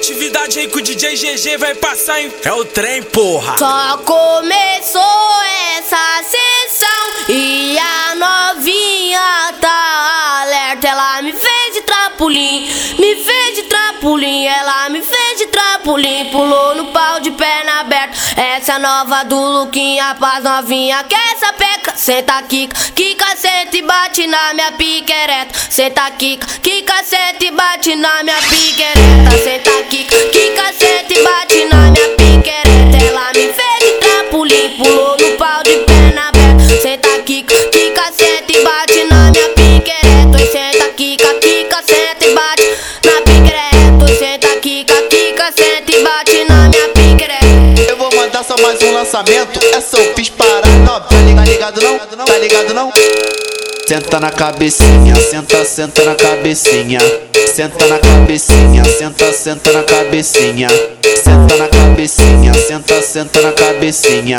Atividade aí que o DJ GG vai passar, hein? É o trem, porra. Só começou essa sessão e a novinha tá alerta. Ela me fez de trapulim, me fez de trapulim. Ela me fez de trapulim, pulou no pau de perna aberta. Essa é nova do Luquinha, paz novinha. Quer essa peca? Senta aqui, que cacete bate na minha piquereta. Senta aqui, que cacete bate na minha piquereta. Lançamento. Essa eu fiz para nove. Tá ligado não? Tá ligado não? Senta na cabecinha, senta, senta na cabecinha. Senta na cabecinha, senta, senta na cabecinha. Senta na cabecinha, senta, senta na cabecinha.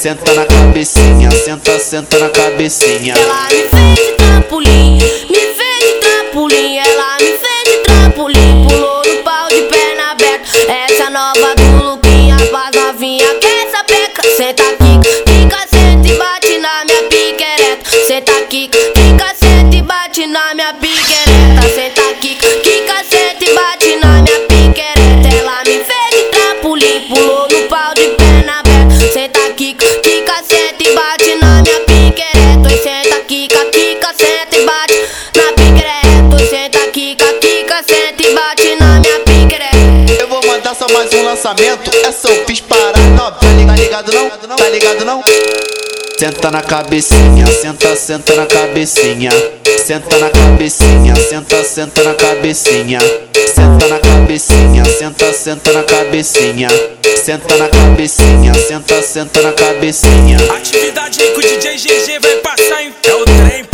Senta na cabecinha, senta, senta na cabecinha. Ela me fez de trampolim, me fez de trampolim. Ela me fez de trampolim, na minha piquereta. Senta aqui, que cacete bate na minha piquereta. Ela me fez de trampolim, pulou no pau de perna aberta. Senta aqui, que cacete bate na minha piquereta. Senta aqui, que cacete bate na piquereta. Senta aqui, que cacete bate na minha piquereta. Eu vou mandar só mais um lançamento. Essa eu fiz para nove. Tá ligado não? Tá ligado não? Senta na cabecinha, senta, senta na cabecinha. Senta na cabecinha, senta, senta na cabecinha. Senta na cabecinha, senta, senta na cabecinha. Senta na cabecinha, senta, senta na cabecinha. Atividade aí que o DJ GG vai passar, hein? É o trem,